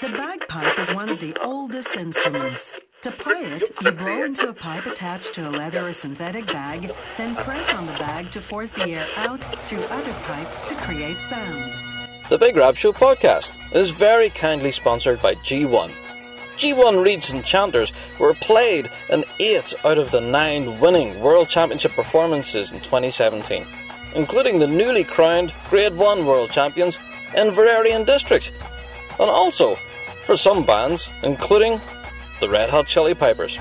The bagpipe is one of the oldest instruments. To play it, you blow into a pipe attached to a leather or synthetic bag, then press on the bag to force the air out through other pipes to create sound. The Big Rab Show podcast is very kindly sponsored by G1. G1 Reeds and Chanters were played in eight out of the nine winning World Championship performances in 2017, including the newly crowned Grade 1 World Champions Inveraray and District, and also for some bands, including the Red Hot Chilli Pipers.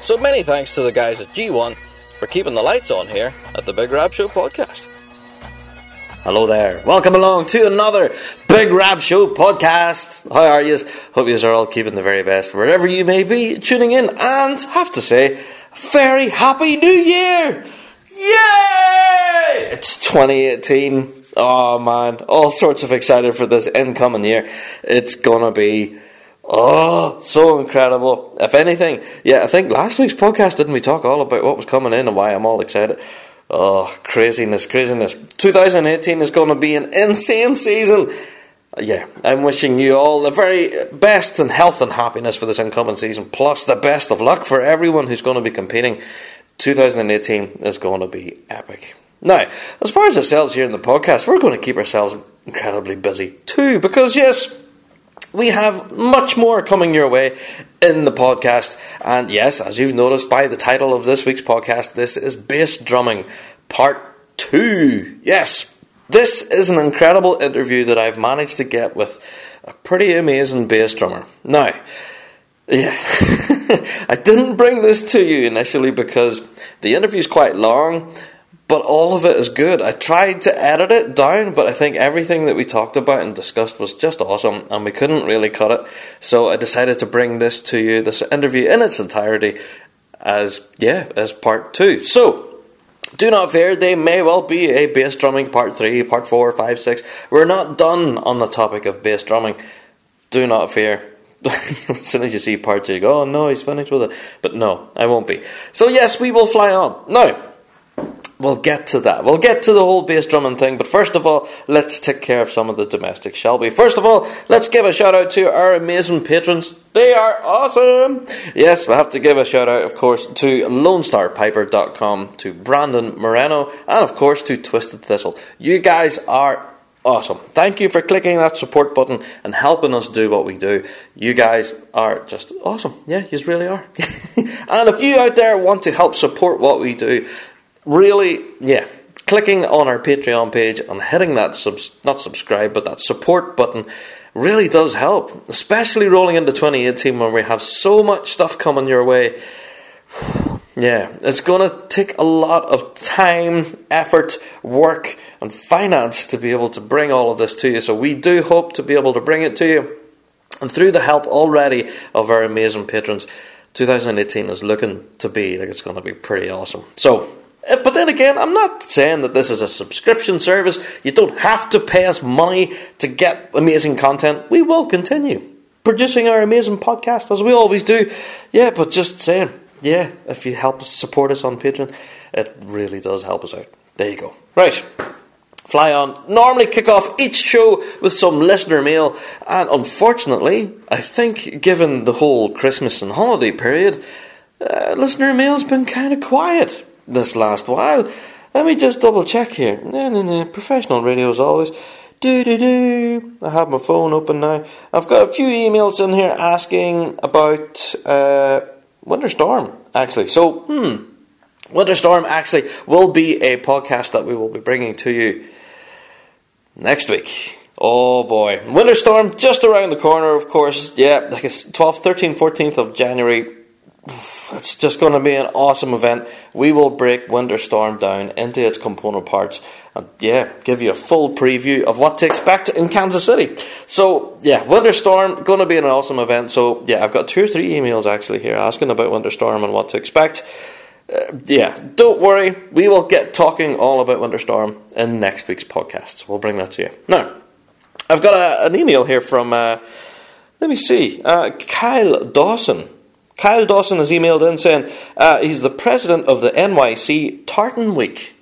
So many thanks to the guys at G1 for keeping the lights on here at the Big Rab Show podcast. Hello there. Welcome along to another Big Rab Show podcast. How are you? Hope you are all keeping the very best wherever you may be tuning in. And have to say, very happy new year! Yay! It's 2018. Oh man, all sorts of excited for this incoming year. It's gonna be oh so incredible. If anything, yeah, I think last week's podcast didn't we talk all about what was coming in and why I'm all excited. Oh, craziness, craziness. 2018 is going to be an insane season. Yeah, I'm wishing you all the very best and health and happiness for this incoming season, plus the best of luck for everyone who's going to be competing. 2018 is going to be epic. Now, as far as ourselves here in the podcast, we're going to keep ourselves incredibly busy too, because yes, we have much more coming your way in the podcast. And yes, as you've noticed by the title of this week's podcast, this is Bass Drumming Part 2. Yes, this is an incredible interview that I've managed to get with a pretty amazing bass drummer. Now, yeah, I didn't bring this to you initially because the interview is quite long but all of it is good. I tried to edit it down, but I think everything that we talked about and discussed was just awesome, and we couldn't really cut it. So I decided to bring this to you, this interview in its entirety, as yeah, as part two. So. Do not fear, they may well be a bass drumming part 3, part 4, 5, 6. We're not done on the topic of bass drumming. Do not fear. as soon as you see part 2, you go, oh no, he's finished with it. But no, I won't be. So, yes, we will fly on. Now, We'll get to that. We'll get to the whole bass drumming thing, but first of all, let's take care of some of the domestics, shall we? First of all, let's give a shout out to our amazing patrons. They are awesome! Yes, we have to give a shout out, of course, to LoneStarPiper.com, to Brandon Moreno, and of course to Twisted Thistle. You guys are awesome. Thank you for clicking that support button and helping us do what we do. You guys are just awesome. Yeah, you really are. and if you out there want to help support what we do, really, yeah, clicking on our Patreon page and hitting that subs- not subscribe but that support button really does help, especially rolling into 2018 when we have so much stuff coming your way. Yeah, it's going to take a lot of time, effort, work, and finance to be able to bring all of this to you. So, we do hope to be able to bring it to you. And through the help already of our amazing patrons, 2018 is looking to be like it's going to be pretty awesome. So, but then again, I'm not saying that this is a subscription service. You don't have to pay us money to get amazing content. We will continue producing our amazing podcast as we always do. Yeah, but just saying, yeah, if you help support us on Patreon, it really does help us out. There you go. Right. Fly on. Normally kick off each show with some listener mail, and unfortunately, I think given the whole Christmas and holiday period, uh, listener mail's been kind of quiet this last while. Let me just double check here. No, no, no. Professional radio as always. Do do do. I have my phone open now. I've got a few emails in here asking about uh, Winter Storm, actually. So, hmm. Winter Storm actually will be a podcast that we will be bringing to you next week. Oh boy. Winter Storm just around the corner, of course. Yeah, like it's 12th, 13th, 14th of January it's just going to be an awesome event. We will break Winter Storm down into its component parts and, yeah, give you a full preview of what to expect in Kansas City. So, yeah, Winter Storm, going to be an awesome event. So, yeah, I've got two or three emails actually here asking about Winter Storm and what to expect. Uh, yeah, don't worry, we will get talking all about Winter Storm in next week's podcast. We'll bring that to you. Now, I've got a, an email here from, uh, let me see, uh, Kyle Dawson. Kyle Dawson has emailed in saying uh, he's the president of the NYC Tartan Week.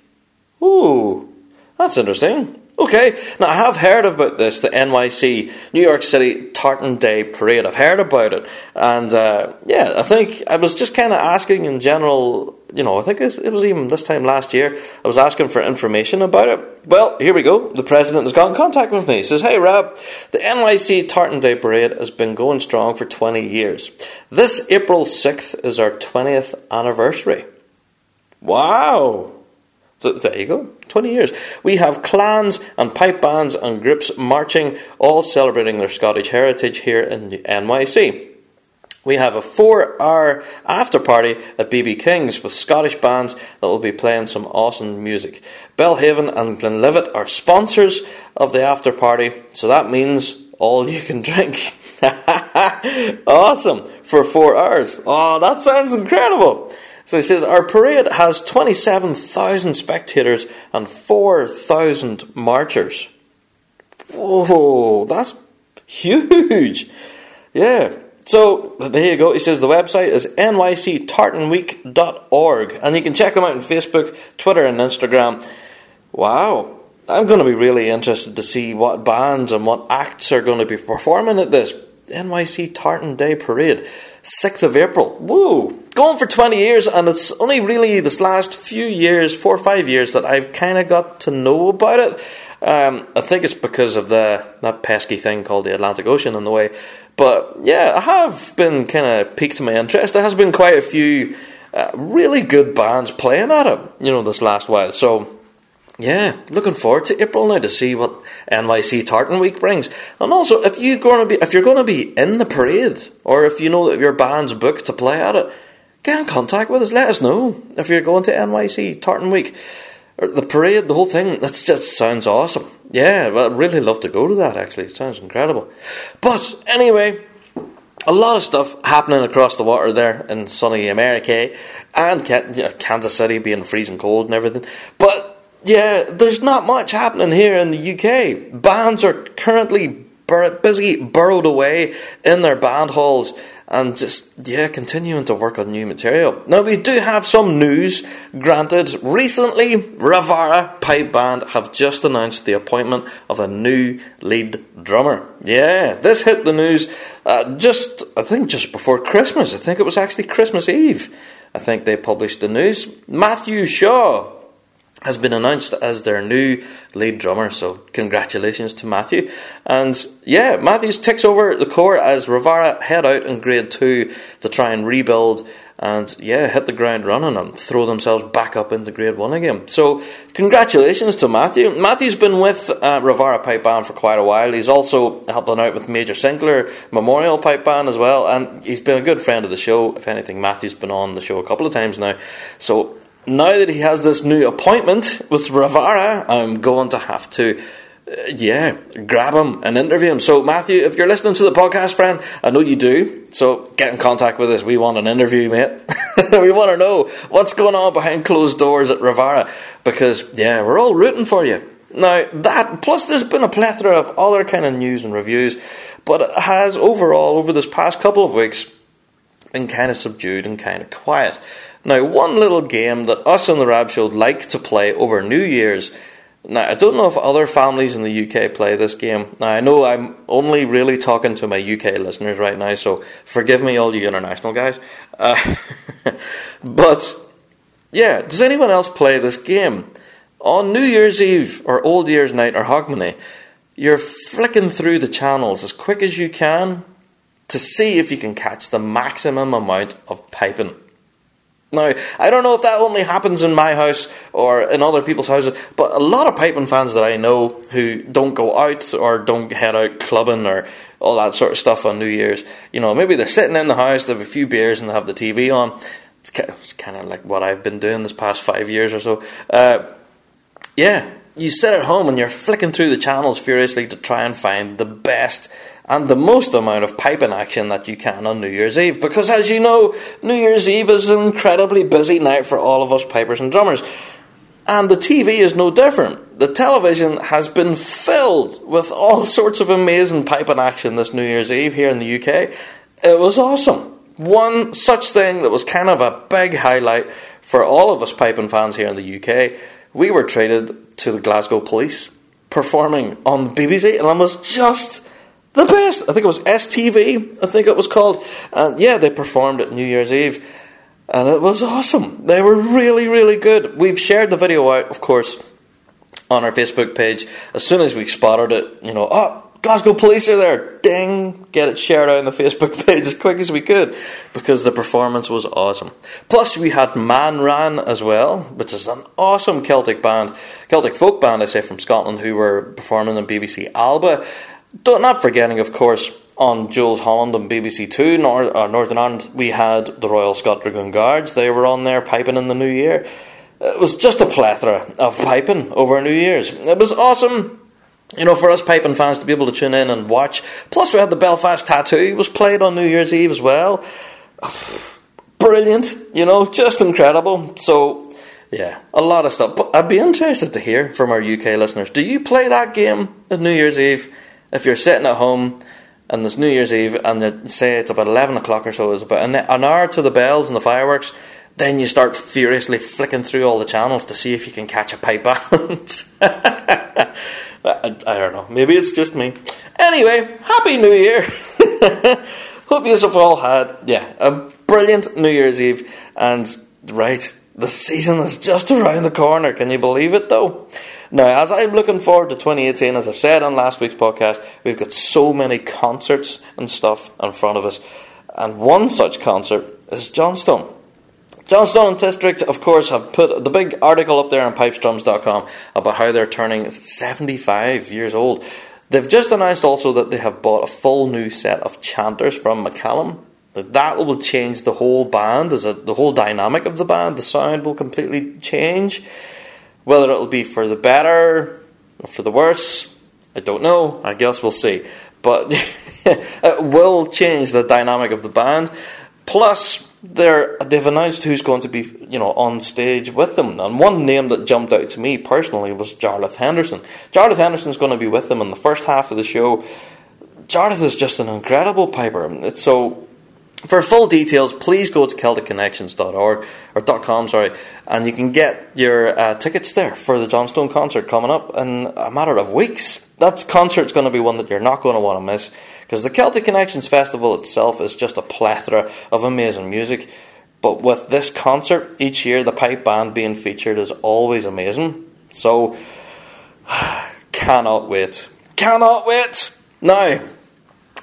Ooh, that's interesting. Okay, now I have heard about this, the NYC, New York City Tartan Day Parade. I've heard about it, and uh, yeah, I think I was just kind of asking in general. You know, I think it was even this time last year. I was asking for information about it. Well, here we go. The president has got in contact with me. He says, "Hey, Rob, the NYC Tartan Day Parade has been going strong for 20 years. This April 6th is our 20th anniversary." Wow. So there you go, 20 years. We have clans and pipe bands and groups marching, all celebrating their Scottish heritage here in the NYC. We have a four hour after party at BB King's with Scottish bands that will be playing some awesome music. Belhaven and Glenlivet are sponsors of the after party, so that means all you can drink. awesome! For four hours. Oh, that sounds incredible! So he says our parade has 27,000 spectators and 4,000 marchers. Whoa, that's huge. Yeah. So there you go. He says the website is nyctartanweek.org and you can check them out on Facebook, Twitter, and Instagram. Wow. I'm going to be really interested to see what bands and what acts are going to be performing at this NYC Tartan Day Parade. 6th of April. Woo! Going for 20 years, and it's only really this last few years, four or five years, that I've kind of got to know about it. Um, I think it's because of the that pesky thing called the Atlantic Ocean in the way. But yeah, I have been kind of piqued my interest. There has been quite a few uh, really good bands playing at it, you know, this last while. So yeah, looking forward to April now to see what NYC Tartan Week brings. And also, if you're going to be if you're going to be in the parade, or if you know that your band's booked to play at it, get in contact with us. Let us know if you're going to NYC Tartan Week the parade. The whole thing that just sounds awesome. Yeah, well, I'd really love to go to that. Actually, it sounds incredible. But anyway, a lot of stuff happening across the water there in sunny America and Kansas City being freezing cold and everything. But yeah, there's not much happening here in the UK. Bands are currently bur- busy burrowed away in their band halls and just, yeah, continuing to work on new material. Now, we do have some news, granted. Recently, Ravara Pipe Band have just announced the appointment of a new lead drummer. Yeah, this hit the news uh, just, I think, just before Christmas. I think it was actually Christmas Eve. I think they published the news. Matthew Shaw has been announced as their new lead drummer. So congratulations to Matthew. And yeah, Matthews takes over the core as Ravara head out in grade two to try and rebuild and yeah, hit the ground running and throw themselves back up into grade one again. So congratulations to Matthew. Matthew's been with uh, Ravara Pipe Band for quite a while. He's also helping out with Major Sinclair Memorial Pipe Band as well, and he's been a good friend of the show. If anything, Matthew's been on the show a couple of times now. So now that he has this new appointment with Ravara, I'm going to have to, uh, yeah, grab him and interview him. So, Matthew, if you're listening to the podcast, friend, I know you do. So, get in contact with us. We want an interview, mate. we want to know what's going on behind closed doors at Ravara because, yeah, we're all rooting for you. Now, that, plus there's been a plethora of other kind of news and reviews, but it has overall, over this past couple of weeks, been kind of subdued and kind of quiet. Now, one little game that us on the Rab Show like to play over New Year's. Now, I don't know if other families in the UK play this game. Now, I know I'm only really talking to my UK listeners right now, so forgive me, all you international guys. Uh, but, yeah, does anyone else play this game? On New Year's Eve, or Old Year's Night, or Hogmanay, you're flicking through the channels as quick as you can to see if you can catch the maximum amount of piping. Now, I don't know if that only happens in my house or in other people's houses, but a lot of piping fans that I know who don't go out or don't head out clubbing or all that sort of stuff on New Year's, you know, maybe they're sitting in the house, they have a few beers and they have the TV on. It's kind of like what I've been doing this past five years or so. Uh, yeah, you sit at home and you're flicking through the channels furiously to try and find the best and the most amount of piping action that you can on New Year's Eve. Because as you know, New Year's Eve is an incredibly busy night for all of us pipers and drummers. And the TV is no different. The television has been filled with all sorts of amazing piping action this New Year's Eve here in the UK. It was awesome. One such thing that was kind of a big highlight for all of us piping fans here in the UK, we were treated to the Glasgow Police performing on BBC, and it was just the best. I think it was STV, I think it was called. And yeah, they performed at New Year's Eve, and it was awesome. They were really, really good. We've shared the video out, of course, on our Facebook page. As soon as we spotted it, you know, oh, Glasgow police are there. Ding! Get it shared out on the Facebook page as quick as we could because the performance was awesome. Plus, we had Manran as well, which is an awesome Celtic band, Celtic folk band, I say, from Scotland, who were performing on BBC Alba. Not forgetting, of course, on Jools Holland on BBC Two, Nor- uh, Northern Ireland, we had the Royal Scot Dragoon Guards. They were on there piping in the new year. It was just a plethora of piping over New Year's. It was awesome you know, for us piping fans to be able to tune in and watch. Plus, we had the Belfast Tattoo It was played on New Year's Eve as well. Brilliant, you know, just incredible. So, yeah, a lot of stuff. But I'd be interested to hear from our UK listeners. Do you play that game at New Year's Eve? If you're sitting at home and there's New Year's Eve and you say it's about 11 o'clock or so, it's about an, an hour to the bells and the fireworks, then you start furiously flicking through all the channels to see if you can catch a pipe band. I, I don't know. Maybe it's just me. Anyway, Happy New Year! Hope you have all had, yeah, a brilliant New Year's Eve. And, right, the season is just around the corner. Can you believe it, though? Now, as I'm looking forward to 2018, as I've said on last week's podcast, we've got so many concerts and stuff in front of us. And one such concert is Johnstone. Johnstone and District, of course, have put the big article up there on pipesdrums.com about how they're turning 75 years old. They've just announced also that they have bought a full new set of chanters from McCallum. That will change the whole band, as the whole dynamic of the band. The sound will completely change. Whether it'll be for the better or for the worse, I don't know. I guess we'll see. But it will change the dynamic of the band. Plus, they're they've announced who's going to be you know on stage with them. And one name that jumped out to me personally was Jarlath Henderson. Jarlath Henderson's going to be with them in the first half of the show. Jarlath is just an incredible piper. It's so for full details, please go to CelticConnections.org or .com, sorry, and you can get your uh, tickets there for the Johnstone concert coming up in a matter of weeks. That concert's going to be one that you're not going to want to miss because the Celtic Connections Festival itself is just a plethora of amazing music. But with this concert each year, the pipe band being featured is always amazing. So, cannot wait. Cannot wait! Now,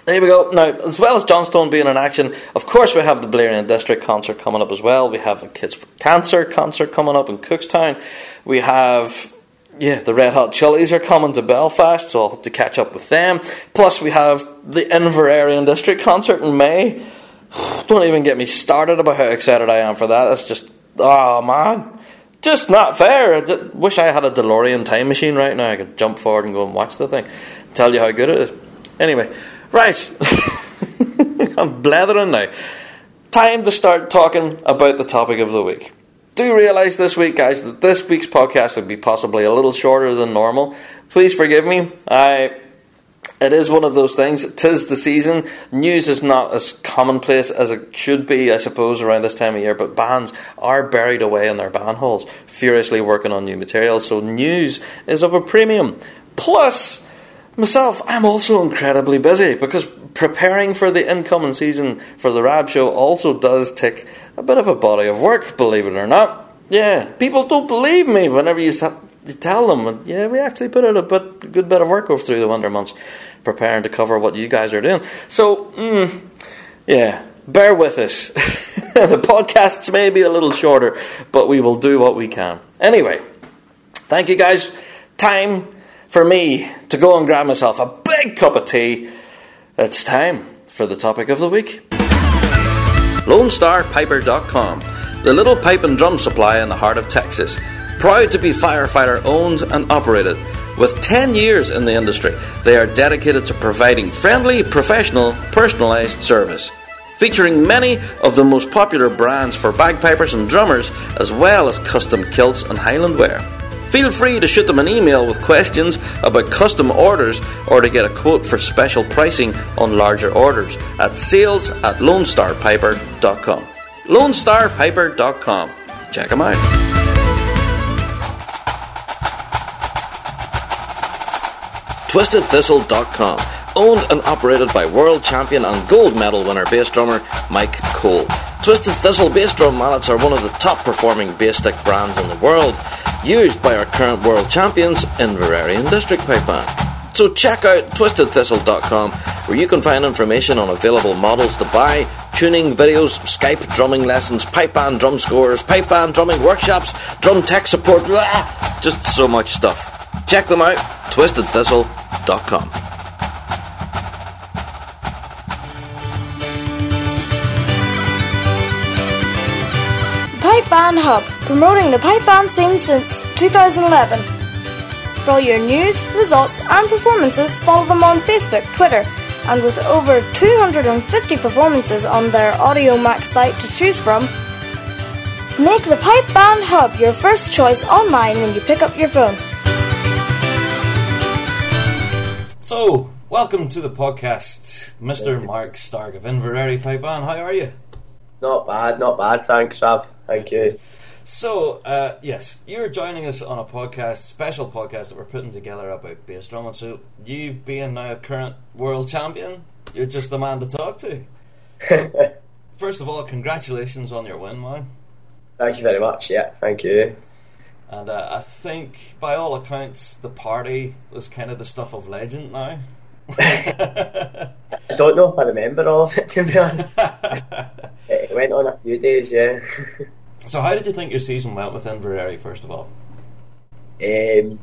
there we go. Now, as well as Johnstone being in action, of course, we have the Blairian District concert coming up as well. We have the Kids for Cancer concert coming up in Cookstown. We have, yeah, the Red Hot Chilies are coming to Belfast, so I'll hope to catch up with them. Plus, we have the Inveraray and District concert in May. Don't even get me started about how excited I am for that. That's just, oh man, just not fair. I wish I had a DeLorean time machine right now. I could jump forward and go and watch the thing, tell you how good it is. Anyway. Right. I'm blathering now. Time to start talking about the topic of the week. Do realise this week, guys, that this week's podcast would be possibly a little shorter than normal. Please forgive me. I it is one of those things. Tis the season. News is not as commonplace as it should be, I suppose, around this time of year. But bands are buried away in their band halls, furiously working on new material. So news is of a premium. Plus, Myself, I'm also incredibly busy because preparing for the incoming season for the Rab Show also does take a bit of a body of work, believe it or not. Yeah, people don't believe me whenever you tell them. Yeah, we actually put out a bit, good bit of work over through the winter months preparing to cover what you guys are doing. So, mm, yeah, bear with us. the podcasts may be a little shorter, but we will do what we can. Anyway, thank you guys. Time for me to go and grab myself a big cup of tea. It's time for the topic of the week. LoneStarPiper.com, the little pipe and drum supply in the heart of Texas. Proud to be firefighter owned and operated. With 10 years in the industry, they are dedicated to providing friendly, professional, personalized service. Featuring many of the most popular brands for bagpipers and drummers, as well as custom kilts and Highland wear. Feel free to shoot them an email with questions about custom orders or to get a quote for special pricing on larger orders at sales at lonestarpiper.com. lonestarpiper.com. Check them out. TwistedThistle.com. Owned and operated by world champion and gold medal winner bass drummer Mike Cole. Twisted Thistle bass drum mallets are one of the top performing bass stick brands in the world, used by our current world champions Inveraray and District Pipe Band. So check out twistedthistle.com where you can find information on available models to buy, tuning videos, Skype drumming lessons, pipe band drum scores, pipe band drumming workshops, drum tech support, blah, just so much stuff. Check them out, twistedthistle.com. Band Hub, promoting the pipe band scene since 2011. For all your news, results, and performances, follow them on Facebook, Twitter, and with over 250 performances on their Audiomack site to choose from, make the Pipe Band Hub your first choice online when you pick up your phone. So, welcome to the podcast, Mr. Mark Stark of Inveraray Pipe Band. How are you? Not bad, not bad. Thanks, Rab. Thank you. So, uh, yes, you're joining us on a podcast, special podcast that we're putting together about bass drumming. So, you being now a current world champion, you're just the man to talk to. First of all, congratulations on your win, man. Thank you very much. Yeah, thank you. And uh, I think, by all accounts, the party was kind of the stuff of legend now. I don't know if I remember all of it, to be honest. it went on a few days, yeah. So, how did you think your season went with Inveraray, first of all? Um,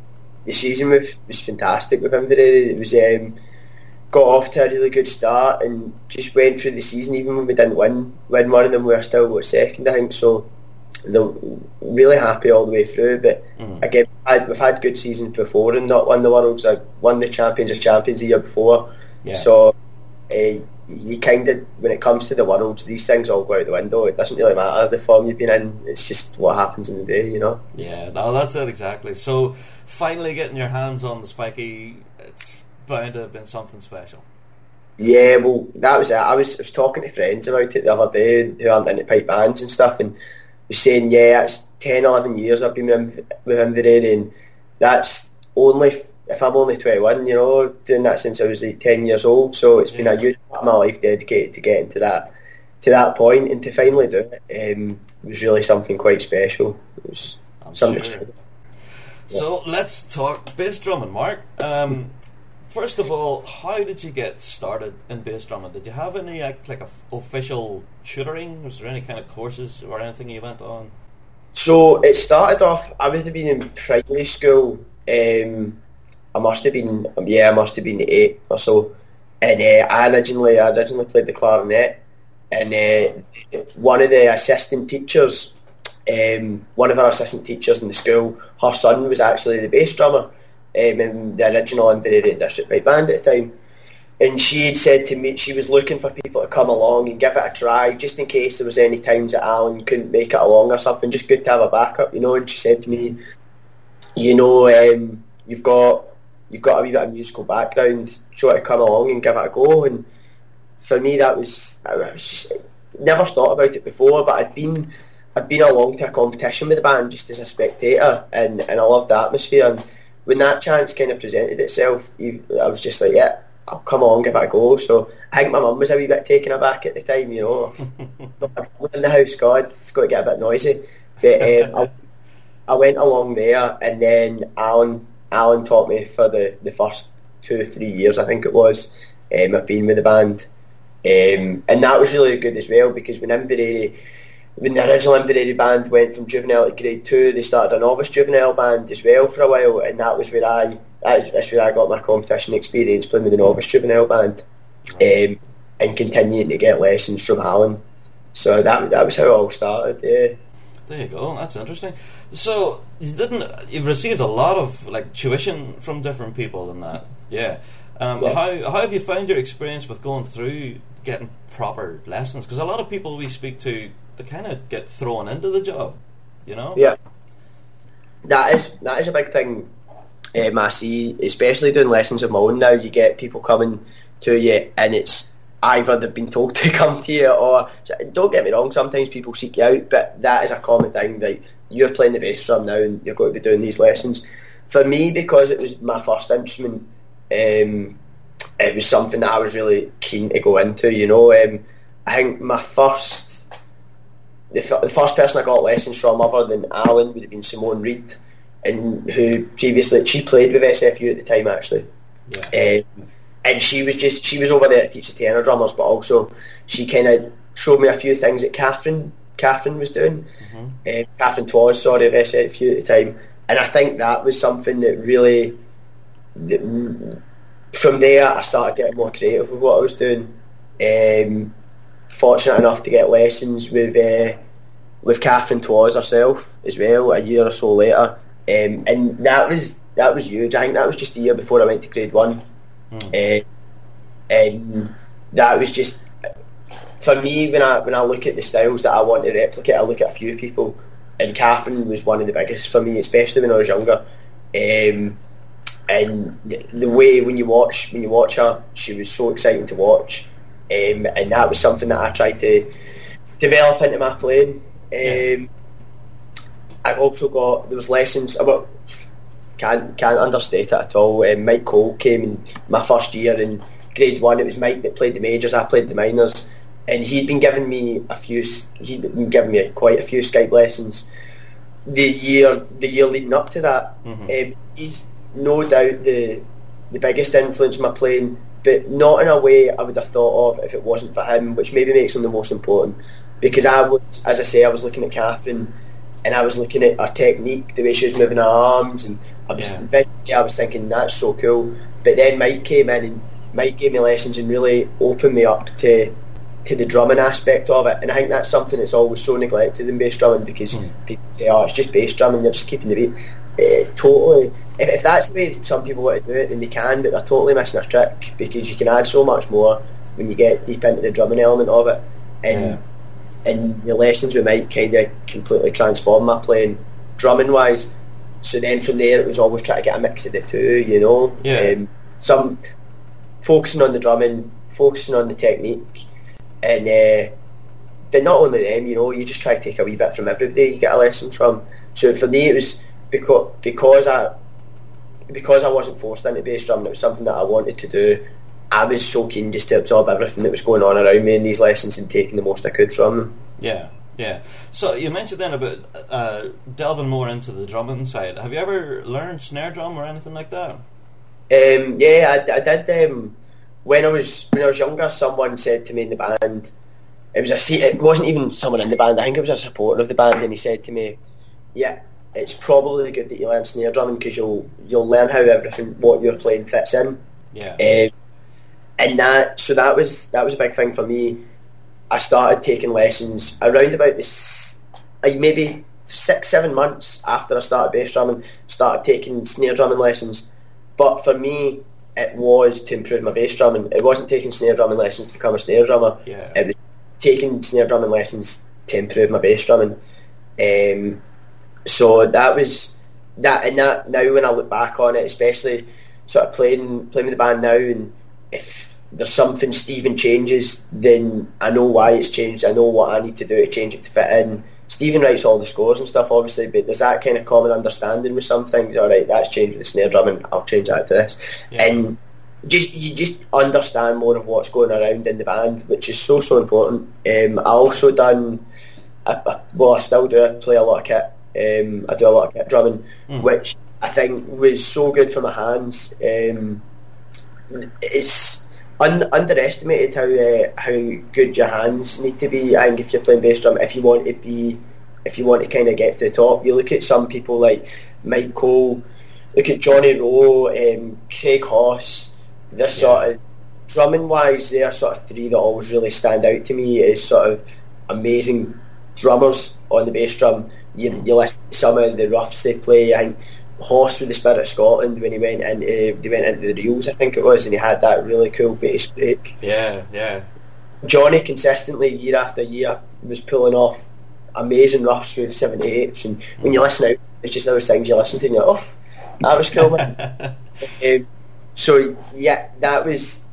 the season was, was fantastic with Inveraray. It was um, got off to a really good start and just went through the season. Even when we didn't win, win one of them, we were still what, second, I think. So, really happy all the way through. But Mm. again, we've had, we've had good seasons before and not won the Worlds. I won the Champions of Champions the year before. Yeah. So uh, you kind of, when it comes to the Worlds, these things all go out the window. It doesn't really matter the form you've been in. It's just what happens in the day, you know. Yeah, no, that's it exactly. So, finally getting your hands on the spiky, it's bound to have been something special. Yeah, well, that was it. I was, I was talking to friends about it the other day who aren't into pipe bands and stuff, and was saying, yeah, it's 10, 11 years I've been with, with Inveraray, and that's only if I'm only 21, you know, doing that since I was like 10 years old. So it's been a huge part of my life dedicated to getting to that to that point, and to finally do it um, was really something quite special. It was I'm something. sure. So, let's talk bass drumming, Mark. Um, first of all, how did you get started in bass drumming? Did you have any like, like a f- official tutoring? Was there any kind of courses or anything you went on? So it started off. I would have been in primary school. Um, I must have been, yeah, I must have been eight or so. And uh, I originally, I originally played the clarinet, and uh, one of the assistant teachers, um, one of our assistant teachers in the school, her son was actually the bass drummer um, in the original Inveraray District Band at the time. And she had said to me she was looking for people to come along and give it a try, just in case there was any times that Alan couldn't make it along or something. Just good to have a backup, you know. And she said to me, you know, um, you've got you've got a wee bit of musical background, you want come along and give it a go? And for me, that was I was just never thought about it before, but I'd been I'd been along to a competition with the band just as a spectator, and, and I loved the atmosphere. And when that chance kind of presented itself, I was just like, yeah, I'll come along, give it a go. So I think my mum was a wee bit taken aback at the time, you know. in the house, God, it's got to get a bit noisy. But um, I, I went along there, and then Alan Alan taught me for the, the first two or three years, I think it was. Um, I've been with the band, um, and that was really good as well because when Inveraray, when the original Inveraray band went from juvenile to grade two, they started a novice juvenile band as well for a while, and that was where I that- that's where I got my competition experience playing with the novice juvenile band, um, and continuing to get lessons from Alan. So that that was how it all started. Yeah. There you go. That's interesting. So you didn't. You've received a lot of like tuition from different people and that. Yeah. Um, Yeah. How how have you found your experience with going through getting proper lessons? Because a lot of people we speak to, they kind of get thrown into the job. You know. Yeah, that is that is a big thing. Um, I see, especially doing lessons of my own now. You get people coming to you, and it's either they've been told to come to you, or don't get me wrong. Sometimes people seek you out, but that is a common thing. Like you're playing the bass drum now, and you're going to be doing these lessons. For me, because it was my first instrument, um, it was something that I was really keen to go into. You know, um, I think my first, the, f- the first person I got lessons from, other than Alan, would have been Simone Reed, and who previously she played with SFU at the time actually. Yeah. Um, and she was just she was over there to teach the tenor drummers, but also she kind of showed me a few things that Catherine Catherine was doing. Uh, Catherine Twas, sorry, of SFU at a few at the time, and I think that was something that really. That, from there, I started getting more creative with what I was doing. Um, fortunate enough to get lessons with uh, with Catherine Twas herself as well a year or so later, um, and that was that was huge. I think that was just the year before I went to grade one, uh, and that was just for me when I when I look at the styles that I want to replicate. I look at a few people, and Catherine was one of the biggest for me, especially when I was younger. Um, and the, the way when you watch when you watch her, she was so exciting to watch, um, and that was something that I tried to develop into my playing. Um, I've also got there was lessons about can't can't understate it at all. Um, Mike Cole came in my first year in grade one. It was Mike that played the majors. I played the minors, and he'd been giving me a few. He'd been giving me quite a few Skype lessons the year the year leading up to that. Um, he's no doubt the the biggest influence in my playing, but not in a way I would have thought of if it wasn't for him, which maybe makes him the most important. Because I was, as I say, I was looking at Catherine, and I was looking at her technique, the way she was moving her arms, and I was Yeah. I was thinking that's so cool. But then Mike came in and Mike gave me lessons and really opened me up to to the drumming aspect of it, and I think that's something that's always so neglected in bass drumming because people say, "Oh, it's just bass drumming, you're just keeping the beat." Uh, totally. If, if that's the way some people want to do it, then they can, but they're totally missing a trick because you can add so much more when you get deep into the drumming element of it, and and the lessons with Mike kind of completely transformed my playing drumming wise. So then from there, it was always trying to get a mix of the two, you know. Yeah. Um, some focusing on the drumming, focusing on the technique, and uh, but not only them, you know, you just try to take a wee bit from everybody you get a lesson from. So for me, it was because because I because I wasn't forced into bass drumming, it was something that I wanted to do. I was so keen just to absorb everything that was going on around me in these lessons and taking the most I could from them. Yeah, yeah. So you mentioned then about uh, delving more into the drumming side. Have you ever learned snare drum or anything like that? Um, yeah, I, I did. Um, when I was when I was younger, someone said to me in the band, it was a it wasn't even someone in the band. I think it was a supporter of the band, and he said to me, "Yeah, it's probably good that you learn snare drumming because you'll you'll learn how everything what you're playing fits in." Yeah. Um, and that so that was that was a big thing for me. I started taking lessons around about this, maybe six seven months after I started bass drumming. Started taking snare drumming lessons, but for me, it was to improve my bass drumming. It wasn't taking snare drumming lessons to become a snare drummer. Yeah. It was taking snare drumming lessons to improve my bass drumming. Um, so that was that, and that now when I look back on it, especially sort of playing playing with the band now, and if there's something Stephen changes, then I know why it's changed. I know what I need to do to change it to fit in. Stephen writes all the scores and stuff, obviously, but there's that kind of common understanding with some things. All right, that's changed with the snare drumming. I'll change that to this, Yeah. and just you just understand more of what's going around in the band, which is so so important. Um, I also done, I, I, well, I still do. I play a lot of kit. Um, I do a lot of kit drumming, which I think was so good for my hands. Um, it's un- underestimated how uh, how good your hands need to be. I think if you're playing bass drum, if you want to be, if you want to kind of get to the top, you look at some people like Mike Cole, look at Johnny Rowe, um, Craig Hoss. This sort of drumming wise, they are sort of three that always really stand out to me as sort of amazing drummers on the bass drum. You, you listen to some of the roughs they play. I think Hoss with the Spirit of Scotland when he went into they went into the reels, I think it was, and he had that really cool bass break. Yeah, yeah. Johnny consistently year after year was pulling off amazing roughs with 78s and when you listen out it's just those things you listen to and you're like, oh that was cool man. um, so yeah that was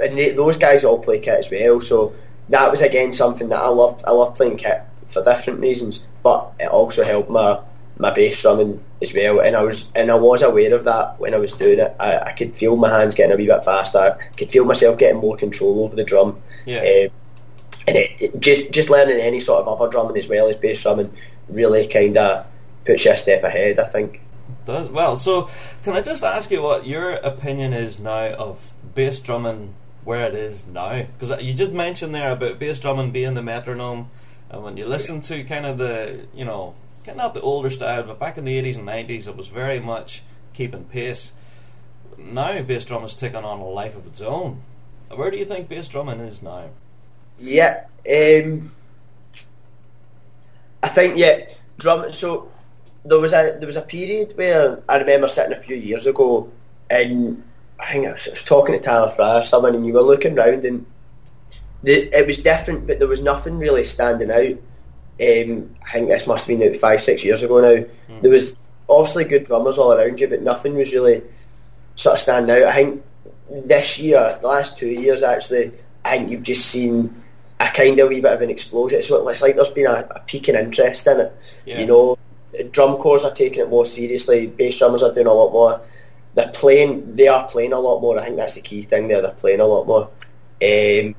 and they, those guys all play kit as well so that was again something that I love I love playing kit for different reasons but it also helped my my bass drumming as well, and I was and I was aware of that when I was doing it. I, I could feel my hands getting a wee bit faster. I could feel myself getting more control over the drum. Yeah. Um, and it, it, just just learning any sort of other drumming as well as bass drumming really kind of puts you a step ahead. I think. does well. So, can I just ask you what your opinion is now of bass drumming where it is now? Because you just mentioned there about bass drumming being the metronome, and when you listen to kind of the you know of the older style, but back in the eighties and nineties, it was very much keeping pace. Now, bass drum is taken on a life of its own. Where do you think bass drumming is now? Yeah, um, I think yeah, drum. So there was a there was a period where I remember sitting a few years ago, and I think I was, I was talking to Tyler Fry or someone, and you were looking round, and the, it was different, but there was nothing really standing out. Um, I think this must have been about five six years ago now. There was obviously good drummers all around you, but nothing was really sort of standing out. I think this year, the last two years actually, I think you've just seen a kind of wee bit of an explosion. It's, it's like there's been a, a peak in interest in it. Yeah. You know, drum corps are taking it more seriously. Bass drummers are doing a lot more. They're playing. They are playing a lot more. I think that's the key thing there. They're playing a lot more. Um,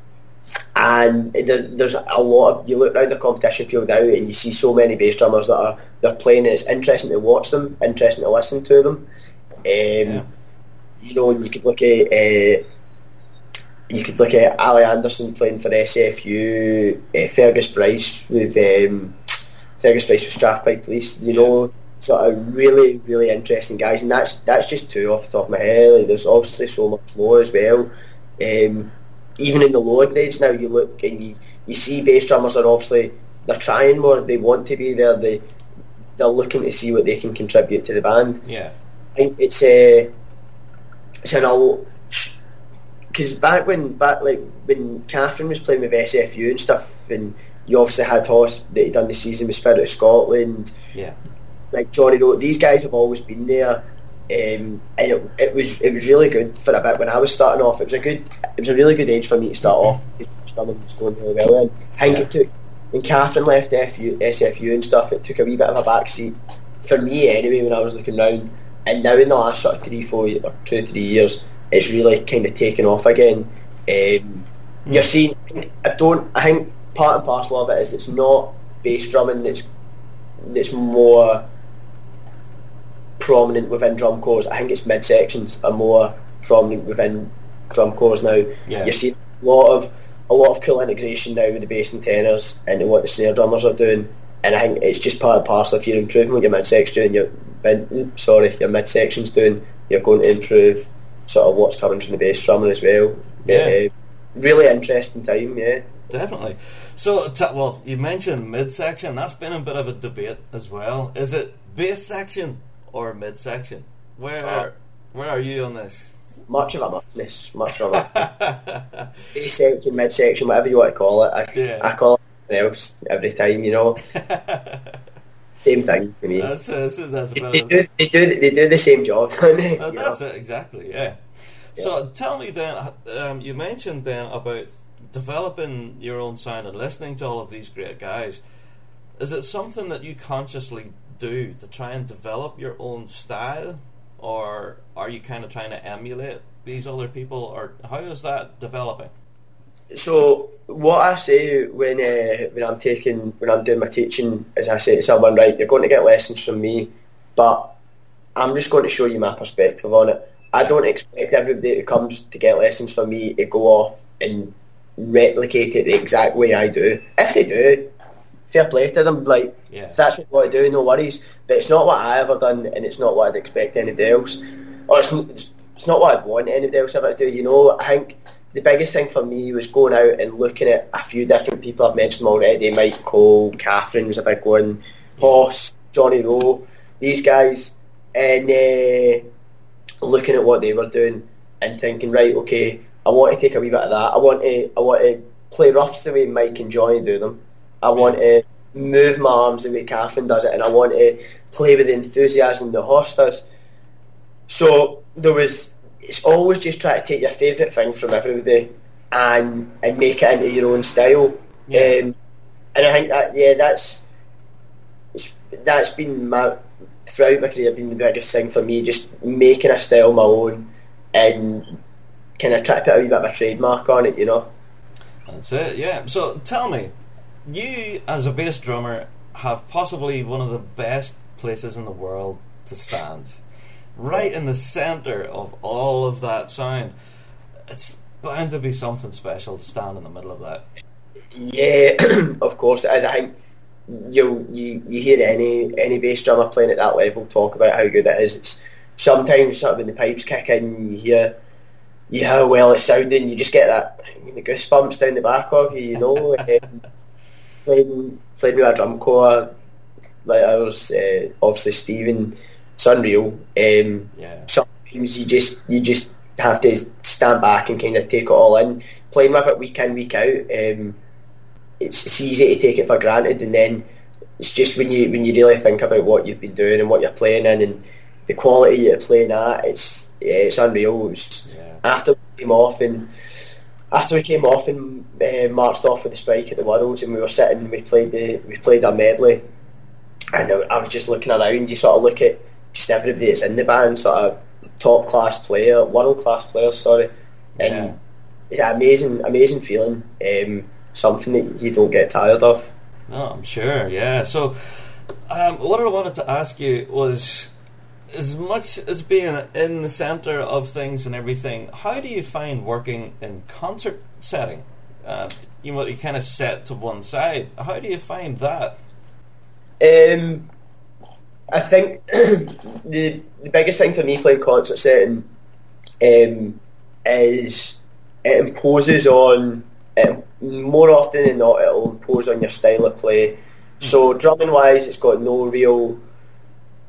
and there, there's a lot of you look around the competition field now and you see so many bass drummers that are they're playing. And it's interesting to watch them, interesting to listen to them. Um, You know, you could look at uh, you could look at Ali Anderson playing for SFU, uh, Fergus Bryce with um, Fergus Bryce with Strathpine Police. You know, sort of really really interesting guys, and that's that's just two off the top of my head. Like, there's obviously so much more as well. Um, even in the lower grades now, you look and you, you see bass drummers are obviously they're trying more. They want to be there. They they're looking to see what they can contribute to the band. Yeah, I it's a it's an all because back when back like when Catherine was playing with SFU and stuff, and you obviously had Hoss that he done the season with Spirit of Scotland, yeah, like Johnny Rowe. These guys have always been there, um, and it, it was it was really good for a bit when I was starting off. It was a good it was a really good age for me to start off. Drumming was going really well, and I think it took when Catherine left FU, SFU and stuff. It took a wee bit of a backseat for me anyway when I was looking round. And now in the last sort of three, four, or two, three years, it's really kind of taken off again. Um, You're seeing. I don't. I think part and parcel of it is it's not bass drumming that's that's more prominent within drum corps. I think it's mid sections are more prominent within drum corps now. Yeah. You see a lot of a lot of cool integration now with the bass and tenors into what the snare drummers are doing. And I think it's just part and parcel. If you're improving what your midsection doing, your mid, sorry, your midsection's doing, you're going to improve sort of what's coming from the bass drumming as well. Yeah. Uh, really interesting time, yeah. definitely. So, t- well, you mentioned midsection. That's been a bit of a debate as well. Is it bass section or midsection? Where Uh, where are you on this? Much of a muchness, much of a bass section, midsection, whatever you want to call it. I, Yeah. I call it something else every time, you know. Same thing for me. That's uh, that's, that's a they, do, they do they do the same job, they? You know? that's it exactly. Yeah. So tell me then. Um, you mentioned then about developing your own sound and listening to all of these great guys. Is it something that you consciously do to try and develop your own style, or are you kind of trying to emulate these other people, or how is that developing? So what I say when uh, when I'm taking when I'm doing my teaching is I say to someone, right, you're going to get lessons from me, but I'm just going to show you my perspective on it. I don't expect everybody who comes to get lessons from me to go off and replicate it the exact way I do. If they do, fair play to them. Like Yeah. that's what you want to do, no worries. But it's not what I ever done, and it's not what I'd expect anybody else, or it's, it's, it's not what I'd want anybody else ever to do. You know, I think the biggest thing for me was going out and looking at a few different people. I've mentioned already. Mike Cole, Catherine was a big one, Hoss, Johnny Rowe, these guys, and uh, looking at what they were doing and thinking, right, okay, I want to take a wee bit of that. I want to, I want to play roughs the way Mike and Johnny do them. I want to move my arms the way Catherine does it, and I want to play with the enthusiasm the Hoss does. So there was. It's always just try to take your favourite thing from everybody and and make it into your own style. Yeah. Um, and I think that yeah, that's it's, that's been my throughout my career been the biggest thing for me, just making a style my own and kind of try to put a wee bit of a trademark on it, you know. That's it, yeah. So tell me, you as a bass drummer have possibly one of the best places in the world to stand. Right in the centre of all of that sound. It's bound to be something special to stand in the middle of that. Yeah, of course it is. I think you you you hear any any bass drummer playing at that level talk about how good it is. It's sometimes sort of when the pipes kick in, you hear you hear how well it's sounding. You just get that I mean, the goosebumps down the back of you. You know, um, playing playing with a drum corps like I was uh, obviously Stephen. It's unreal. Um, Yeah. sometimes you just you just have to stand back and kind of take it all in. Playing with it week in week out, um, it's, it's easy to take it for granted, and then it's just when you when you really think about what you've been doing and what you're playing in and the quality you're playing at, it's yeah, it's unreal. It was, Yeah. After we came off and after we came off and uh, marched off with the spike at the Worlds, and we were sitting, we played the we played our medley, and I, I was just looking around. You sort of look at just everybody that's in the band, sort of top class player, world class player, sorry, and Yeah. it's an amazing, amazing feeling. Um, something that you don't get tired of. No, I'm sure, yeah. So, um, what I wanted to ask you was as much as being in the centre of things and everything, how do you find working in concert setting? Uh, you know, you kind of set to one side. How do you find that? Um, I think the the biggest thing for me playing concert setting um, is it imposes on it, more often than not it'll impose on your style of play. So drumming wise, it's got no real.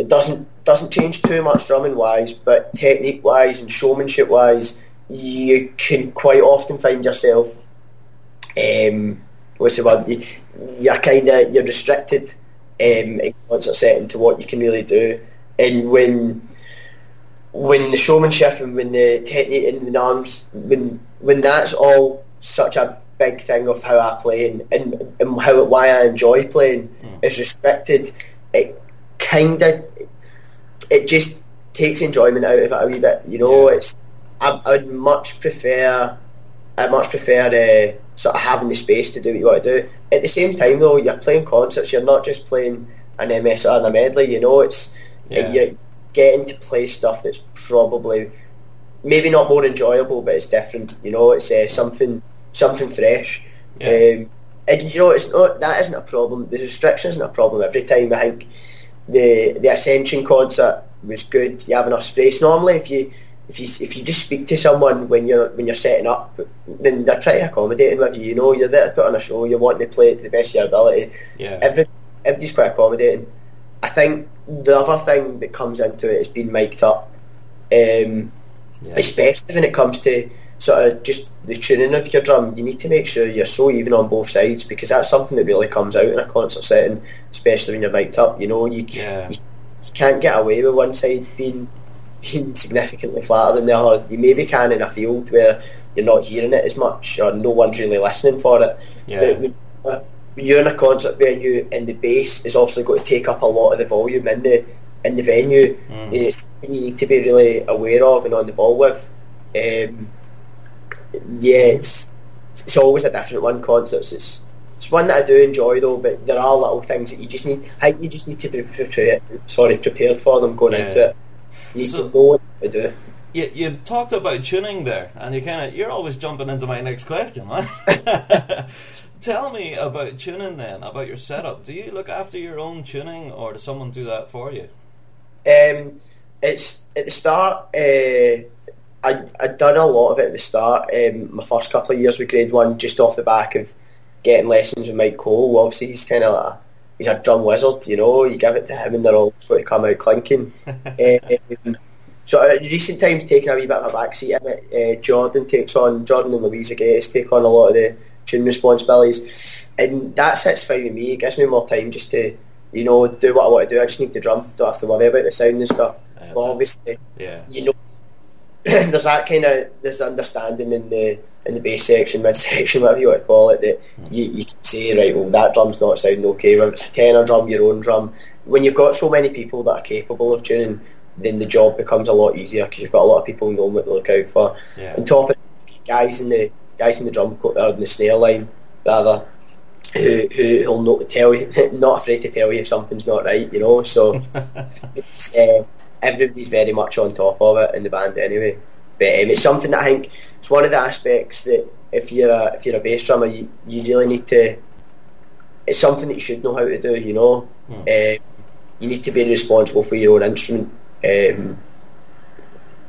It doesn't doesn't change too much drumming wise, but technique wise and showmanship wise, you can quite often find yourself. Um, what's the word? You, you're kind of you're restricted um, in concert setting to what you can really do, and when when the showmanship and when the technique and the arms when when that's all such a big thing of how I play and, and, and how why I enjoy playing is restricted, it kind of it just takes enjoyment out of it a wee bit. You know, Yeah. it's I, I would much prefer I much prefer uh, sort of having the space to do what you want to do. At the same time, though, you're playing concerts. You're not just playing an MSR and a medley. You know, it's Yeah. you're getting to play stuff that's probably maybe not more enjoyable, but it's different. You know, it's uh, something something fresh. Yeah. Um, and you know, it's not that isn't a problem. The restriction isn't a problem every time. I think the the Ascension concert was good. You have enough space. Normally, if you if you if you just speak to someone when you're when you're setting up, then they're trying to accommodate with you. You know, you're there to put on a show. You're wanting to play it to the best of your ability. Yeah. Every, everybody's quite accommodating. I think the other thing that comes into it is being mic'd up, um, Yeah. especially when it comes to sort of just the tuning of your drum. You need to make sure you're so even on both sides because that's something that really comes out in a concert setting, especially when you're mic'd up. You know, you Yeah. you, you can't get away with one side being being significantly flatter than the other. You maybe can in a field where you're not hearing it as much or no one's really listening for it. Yeah. But when, uh, you're in a concert venue and the bass is obviously going to take up a lot of the volume in the in the venue, Mm. it's something you need to be really aware of and on the ball with. Um, yeah, it's it's always a different one. Concerts, it's it's one that I do enjoy though, but there are little things that you just need. I think you just need to be prepared. Sorry, prepared for them going Yeah. into it. You need So- to know what to do. You, you talked about tuning there, and you kind of you're always jumping into my next question, man. Tell me about tuning then, about your setup. Do you look after your own tuning, or does someone do that for you? Um, it's at the start. Uh, I I'd done a lot of it at the start. Um, my first couple of years with Grade One, just off the back of getting lessons with Mike Cole. Obviously, he's kind of like a, he's a drum wizard. You know, you give it to him, and they're all going to come out clinking. um, so in recent times, taking a wee bit of a backseat in it. Uh, Jordan takes on Jordan and Louisa Gates take on a lot of the tune responsibilities, and that sits fine with me. It gives me more time just to you know do what I want to do. I just need the drum. Don't have to worry about the sound and stuff. But that's it. obviously, Yeah, you know, there's that kind of there's understanding in the in the bass section, mid section, whatever you want to call it, that you, you can say right, well that drum's not sounding okay. Whether it's a tenor drum, your own drum, when you've got so many people that are capable of tuning, then the job becomes a lot easier because you've got a lot of people knowing what to look out for. Yeah. On top of it, guys in the guys in the drum co- or in the snare line rather. Who who will not tell you, not afraid to tell you if something's not right, you know. So it's, uh, everybody's very much on top of it in the band anyway. But um, it's something that I think it's one of the aspects that if you're a if you're a bass drummer, you, you really need to. It's something that you should know how to do. You know, uh, you need to be responsible for your own instrument. Um,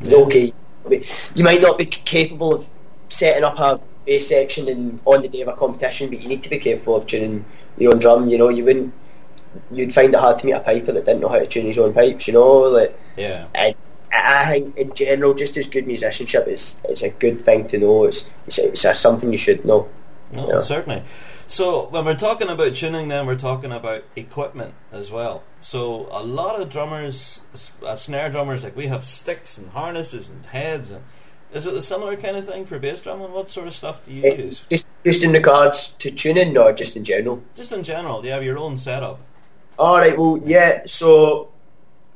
Okay, you might not be capable of setting up a bass section and on the day of a competition, but you need to be capable of tuning your own drum. You know, you wouldn't. You'd find it hard to meet a piper that didn't know how to tune his own pipes. You know, like Yeah. I, I think in general, just as good musicianship is it's a good thing to know. It's it's, it's a, something you should know. No, certainly. So when we're talking about tuning, then we're talking about equipment as well. So a lot of drummers, uh, snare drummers, like we have sticks and harnesses and heads. And is it a similar kind of thing for bass drumming? What sort of stuff do you Eh, use? Just just in regards to tuning, or just in general. Just in general, do you have your own setup? All right. Well, yeah. So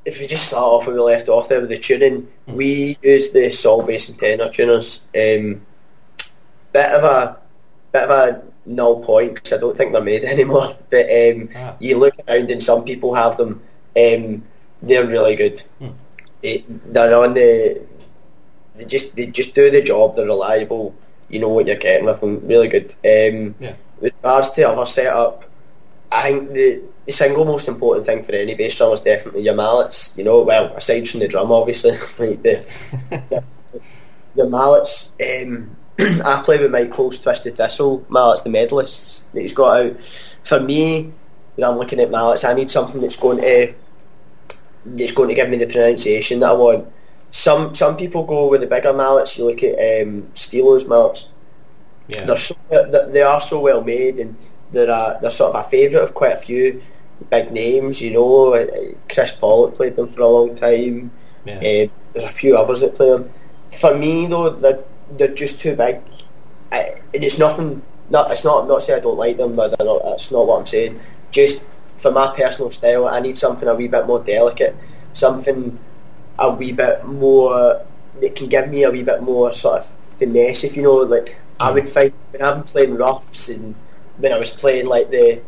if we just start off where we left off there with the tuning, we use the Sol bass and tenor tuners. Um, bit of a bit of a null point because I don't think they're made anymore. But um, Ah. you look around and some people have them. Um, they're really good. They, they're on the. They just they just do the job. They're reliable. You know what you're getting with them. Really good. Um, Yeah. with regards to other setup, I think the, the single most important thing for any bass drummer is definitely your mallets. You know, well, aside from the drum, obviously, like the, your mallets. Um, I play with Mike Cole's Twisted Thistle mallets, the medalists that he's got out. For me, when I'm looking at mallets, I need something that's going to that's going to give me the pronunciation that I want. Some some people go with the bigger mallets. You look at um, mallets Yeah. they're so, they they are so well made and they're a, they're sort of a favourite of quite a few big names. You know, Uh, Chris Pollock played them for a long time. Yeah. Uh, there's a few others that play them. For me though, they're they're just too big, I, and it's nothing. Not it's not I'm not saying I don't like them, but not, that's not what I'm saying. Just for my personal style, I need something a wee bit more delicate, something a wee bit more that can give me a wee bit more sort of finesse. If you know, like I would find when I'm playing roughs and when I was playing like the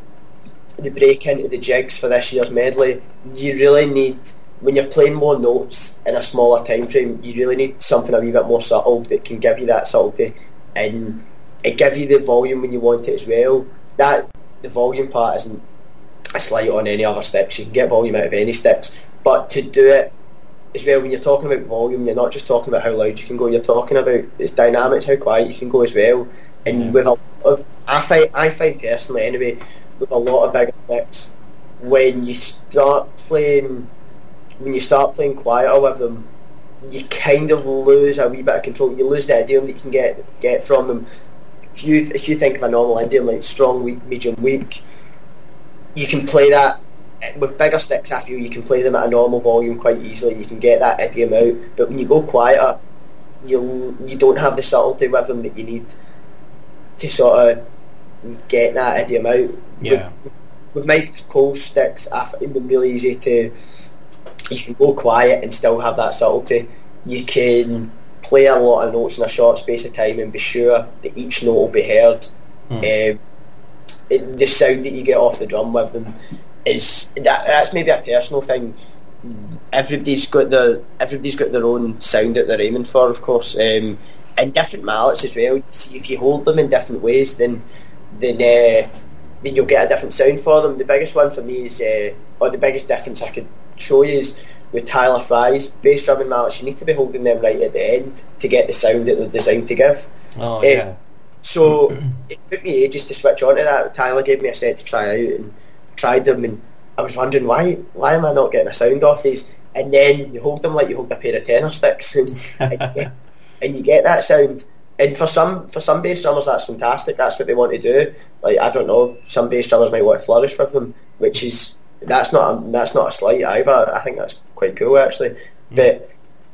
the break into the jigs for this year's medley, you really need when you're playing more notes in a smaller time frame, you really need something a wee bit more subtle that can give you that subtlety and it give you the volume when you want it as well. That the volume part isn't a slight on any other sticks. You can get volume out of any sticks, but to do it as well, when you're talking about volume, you're not just talking about how loud you can go. You're talking about its dynamics, how quiet you can go as well. And Yeah. with a lot of, I find, I find personally anyway, with a lot of bigger sticks, when you start playing, when you start playing quieter with them, you kind of lose a wee bit of control. You lose the idiom that you can get get from them. If you if you think of a normal idiom like strong, weak, medium, weak, you can play that eh, with bigger sticks. I feel you can play them at a normal volume quite easily, and you can get that idiom out. But when you go quieter, you you don't have the subtlety with them that you need to sort of get that idiom out. Yeah. With, with Mike Cole's sticks, I find them really easy to. You can go quiet and still have that subtlety. You can play a lot of notes in a short space of time and be sure that each note will be heard. Um, it, the sound that you get off the drum with them is that, that's maybe a personal thing. Everybody's got their everybody's got their own sound that they're aiming for, of course, um, and different mallets as well. See, if you hold them in different ways, then then uh, then you'll get a different sound for them. The biggest one for me is, uh, or the biggest difference I could show you is with Tyler Fry's bass drumming mallets. You need to be holding them right at the end to get the sound that they're designed to give. Oh Uh, yeah. So it took me ages to switch on to that. Tyler gave me a set to try out and tried them, and I was wondering why why am I not getting a sound off these? And then you hold them like you hold a pair of tenor sticks, and, and, you, get, and you get that sound. And for some for some bass drummers, that's fantastic. That's what they want to do. Like I don't know, some bass drummers might want to flourish with them, which is that's not a, that's not a slight either. I think that's quite cool actually. But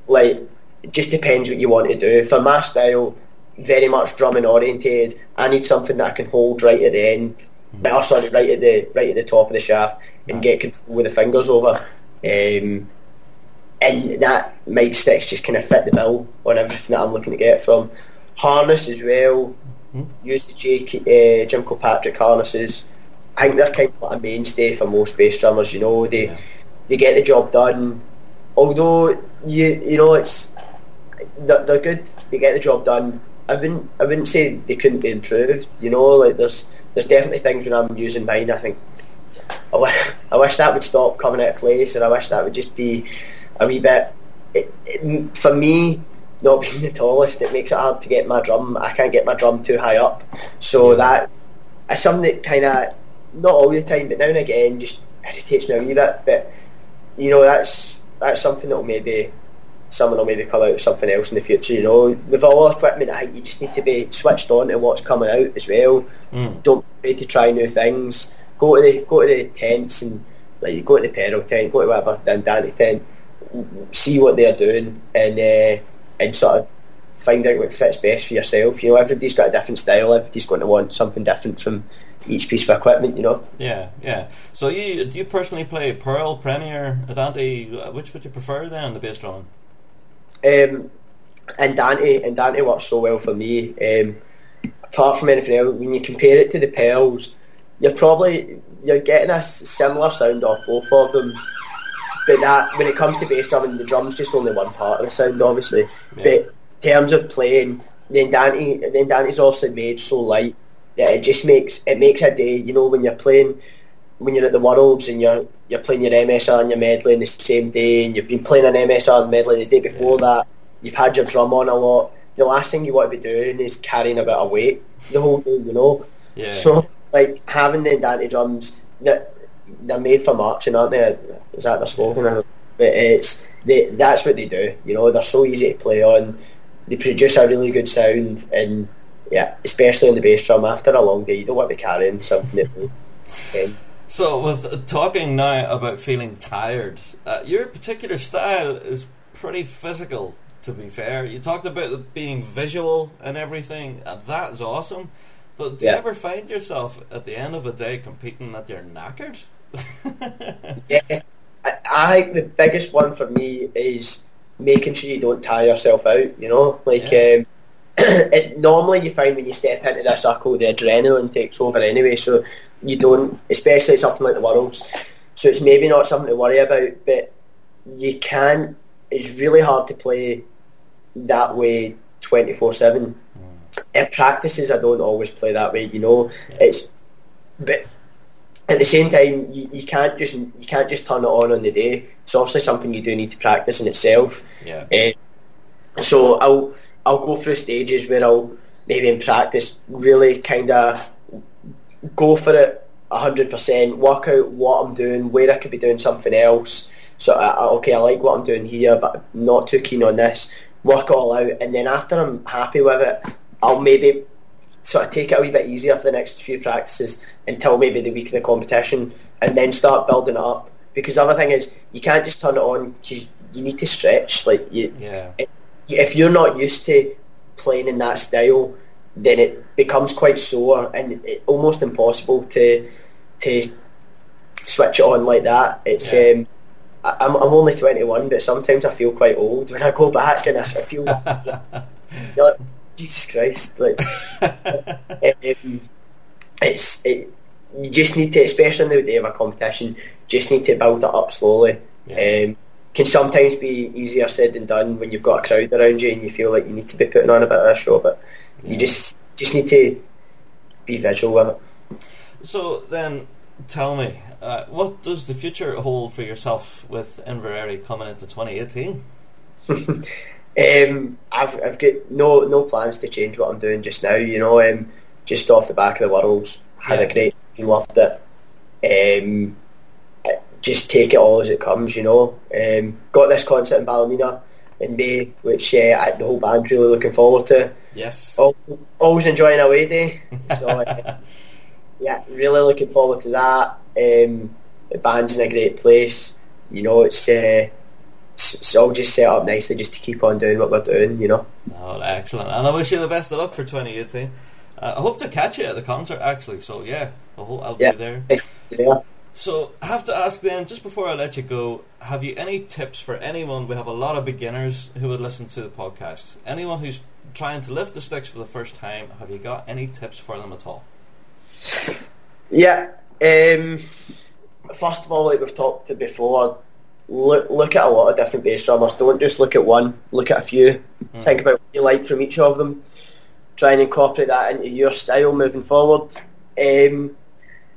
like, it just depends what you want to do. For my style, very much drumming orientated. I need something that I can hold right at the end oh, sorry, right at the right at the top of the shaft, and get control with the fingers over. Um, and that Mike sticks just kind of fit the bill on everything that I'm looking to get from harness as well. Use the uh, Jim Kilpatrick harnesses. I think they're kind of like a mainstay for most bass drummers. You know, they Yeah. they get the job done. Although you you know it's they're, they're good. They get the job done. I wouldn't I wouldn't say they couldn't be improved. You know, like there's there's definitely things when I'm using mine. I think I wish, I wish that would stop coming out of place, and I wish that would just be a wee bit. It, it, for me, not being the tallest, it makes it hard to get my drum. I can't get my drum too high up, so that is something that kind of not all the time, but now and again just irritates me a wee bit. But you know, that's that's something that will maybe someone will maybe come out with something else in the future. You know, with all equipment, I think you just need to be switched on to what's coming out as well. Mm. Don't be afraid to try new things. Go to the go to the tents and like go to the pedal tent, go to whatever Dandani tent, see what they're doing, and uh, and sort of find out what fits best for yourself. You know, everybody's got a different style. Everybody's going to want something different from each piece of equipment. You know. Yeah, yeah. So you do you personally play Pearl, Premier, Andante? Uh, Which would you prefer then, the bass drumming? Um, Andante and Dante works so well for me. Um, apart from anything else, when you compare it to the Pearls, you're probably you're getting a similar sound off both of them. But that when it comes to bass drumming, the drum's just only one part of the sound, obviously. Yeah. But in terms of playing, then Dante, then Dante's also made so light that it just makes it makes a day. You know, when you're playing, when you're at the Worlds and you're you're playing your MSR and your medley in the same day, and you've been playing an MSR and medley the day before that. You've had your drum on a lot. The last thing you want to be doing is carrying a bit of weight the whole day. You know. Yeah. So like having the Dante drums that they're made for marching, aren't they? Is that their slogan? I. But it's they, that's what they do. You know, they're so easy to play on. They produce a really good sound, and yeah, especially on the bass drum. After a long day, you don't want to be carrying something that. Um, So, with talking now about feeling tired, uh, your particular style is pretty physical. To be fair, you talked about being visual and everything, and that is awesome. But do you ever find yourself at the end of a day competing that you're knackered? yeah, I, I think the biggest one for me is making sure you don't tire yourself out. You know, like Yeah. um, it, normally you find when you step into this circle, the adrenaline takes over anyway, so you don't, especially something like the Worlds. So it's maybe not something to worry about, but you can. It's really hard to play that way twenty four seven. In practices, I don't always play that way. You know, it's but at the same time, you, you can't just you can't just turn it on on the day. It's obviously something you do need to practice in itself. Yeah. Uh, so I'll I'll go through stages where I'll maybe in practice really kind of go for it hundred percent, work out what I'm doing, where I could be doing something else. So I, okay, I like what I'm doing here, but I'm not too keen on this. Work it all out, and then after I'm happy with it, I'll maybe sort of take it a wee bit easier for the next few practices until maybe the week of the competition, and then start building it up. Because the other thing is, you can't just turn it on because you need to stretch. Like you, Yeah. if you're not used to playing in that style, then it becomes quite sore and it, almost impossible to to switch it on like that. It's Yeah. um, I, I'm I'm only 21, but sometimes I feel quite old when I go back and I feel you're like, Jesus Christ, like um, it's it. You just need to, especially on the day of a competition, just need to build it up slowly. Yeah. Um, can sometimes be easier said than done when you've got a crowd around you and you feel like you need to be putting on a bit of a show, but Yeah. you just just need to be visual with it. So then, tell me, uh, what does the future hold for yourself with Inveraray coming into 2018? Um, I've I've got no no plans to change what I'm doing just now. You know, um, just off the back of the Worlds, had Yeah. a great time, loved it. Um, just take it all as it comes. You know, um, got this concert in Ballymena in May, which uh, I, the whole band's really looking forward to. Yes. Al- Always enjoying away day, so uh, yeah, really looking forward to that. Um, the band's in a great place. You know, it's. Uh, it's it's all just set up nicely just to keep on doing what we're doing, you know. Oh, excellent. And I wish you the best of luck for 2018. Uh, I hope to catch you at the concert actually. So yeah, I hope I'll Yeah. be there. Nice to be there. So I have to ask then, just before I let you go, have you any tips for anyone? We have a lot of beginners who would listen to the podcast. Anyone who's trying to lift the sticks for the first time, have you got any tips for them at all? Yeah. Um, first of all, like we've talked to before, look look at a lot of different bass drummers. Don't just look at one. Look at a few. Think about what you like from each of them. Try and incorporate that into your style moving forward. Um,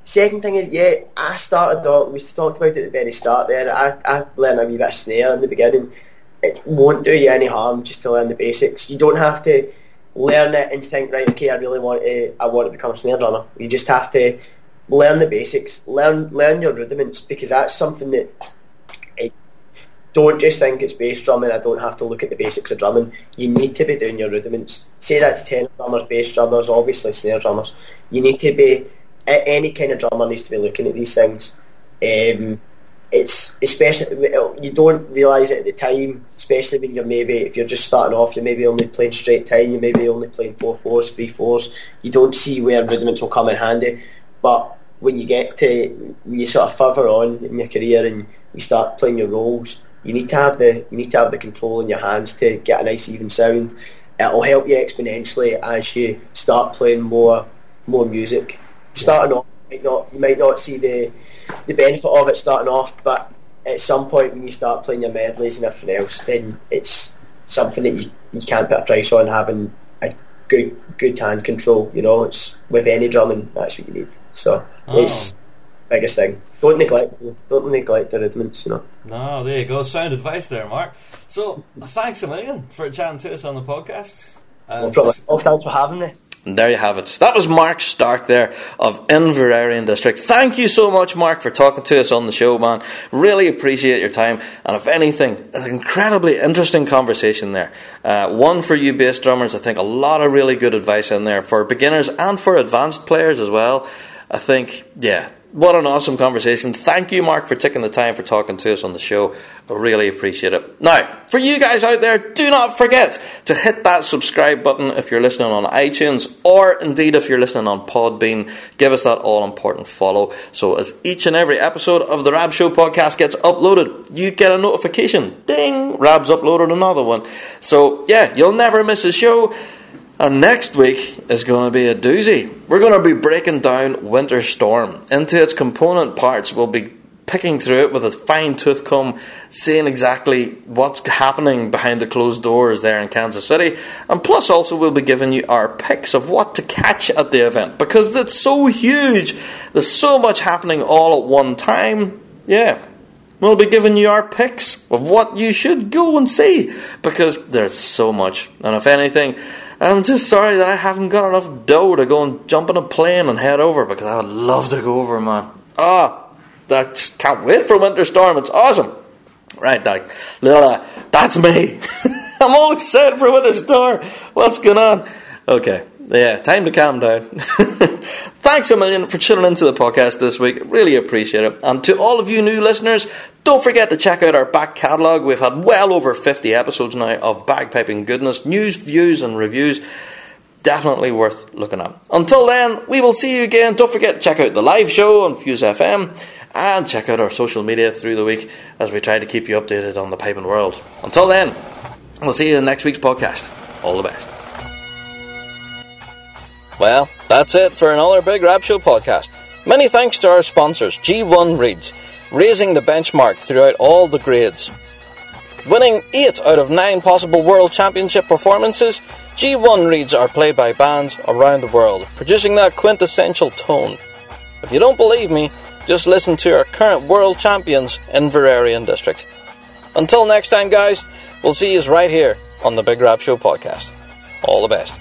second thing is, yeah, I started off. We talked about it at the very start. There, I, I learned a wee bit of snare in the beginning. It won't do you any harm just to learn the basics. You don't have to learn it and think, right, okay, I really want to, I want to become a snare drummer. You just have to learn the basics, learn learn your rudiments because that's something that don't just think it's bass drumming. I don't have to look at the basics of drumming. You need to be doing your rudiments. Say that to tenor drummers, bass drummers, obviously snare drummers. You need to be any kind of drummer needs to be looking at these things. Um, it's especially you don't realise it at the time, especially when you're maybe if you're just starting off, you're maybe only playing straight time, you're maybe only playing four fours, three fours. You don't see where rudiments will come in handy, but when you get to when you sort of further on in your career and you start playing your roles, you need to have the you need to have the control in your hands to get a nice even sound. It'll help you exponentially as you start playing more more music. Starting off, you might not you might not see the the benefit of it starting off, but at some point when you start playing your medleys and everything else, then it's something that you, you can't put a price on having a good good hand control. You know, it's with any drumming, that's what you need. So Oh. it's biggest thing. Don't neglect don't neglect the rudiments. You know. No, there you go. Sound advice there, Mark. So thanks a million for chatting to us on the podcast. No problem. Oh, thanks for having me. And there you have it. That was Mark Stark there of Inveraray and District. Thank you so much, Mark, for talking to us on the show, man. Really appreciate your time. And if anything, an incredibly interesting conversation there. Uh, one for you bass drummers. I think a lot of really good advice in there for beginners and for advanced players as well. I think, yeah, what an awesome conversation. Thank you, Mark, for taking the time for talking to us on the show. I really appreciate it. Now, for you guys out there, do not forget to hit that subscribe button if you're listening on iTunes or indeed if you're listening on Podbean. Give us that all important follow. So as each and every episode of the Rab Show podcast gets uploaded, you get a notification. Ding! Rab's uploaded another one. So yeah, you'll never miss a show. And next week is going to be a doozy. We're going to be breaking down Winter Storm into its component parts. We'll be picking through it with a fine tooth comb, seeing exactly what's happening behind the closed doors there in Kansas City. And plus, also, we'll be giving you our picks of what to catch at the event because it's so huge. There's so much happening all at one time. Yeah. We'll be giving you our picks of what you should go and see because there's so much. And if anything, I'm just sorry that I haven't got enough dough to go and jump in a plane and head over because I would love to go over, man. Ah, that can't wait for Winter Storm. It's awesome. Right, Doc. Lila, that's me. I'm all excited for Winter Storm. What's going on? Okay. Yeah, time to calm down. Thanks a million for tuning into the podcast this week. Really appreciate it. And to all of you new listeners, don't forget to check out our back catalogue. We've had well over 50 episodes now of bagpiping goodness, news, views, and reviews. Definitely worth looking at. Until then, we will see you again. Don't forget to check out the live show on Fuse FM and check out our social media through the week as we try to keep you updated on the piping world. Until then, we'll see you in next week's podcast. All the best. Well, that's it for another Big Rab Show podcast. Many thanks to our sponsors, G1 Reeds, raising the benchmark throughout all the grades. Winning 8 out of 9 possible World Championship performances, G1 Reeds are played by bands around the world, producing that quintessential tone. If you don't believe me, just listen to our current world champions Inveraray and District. Until next time, guys, we'll see you right here on the Big Rab Show podcast. All the best.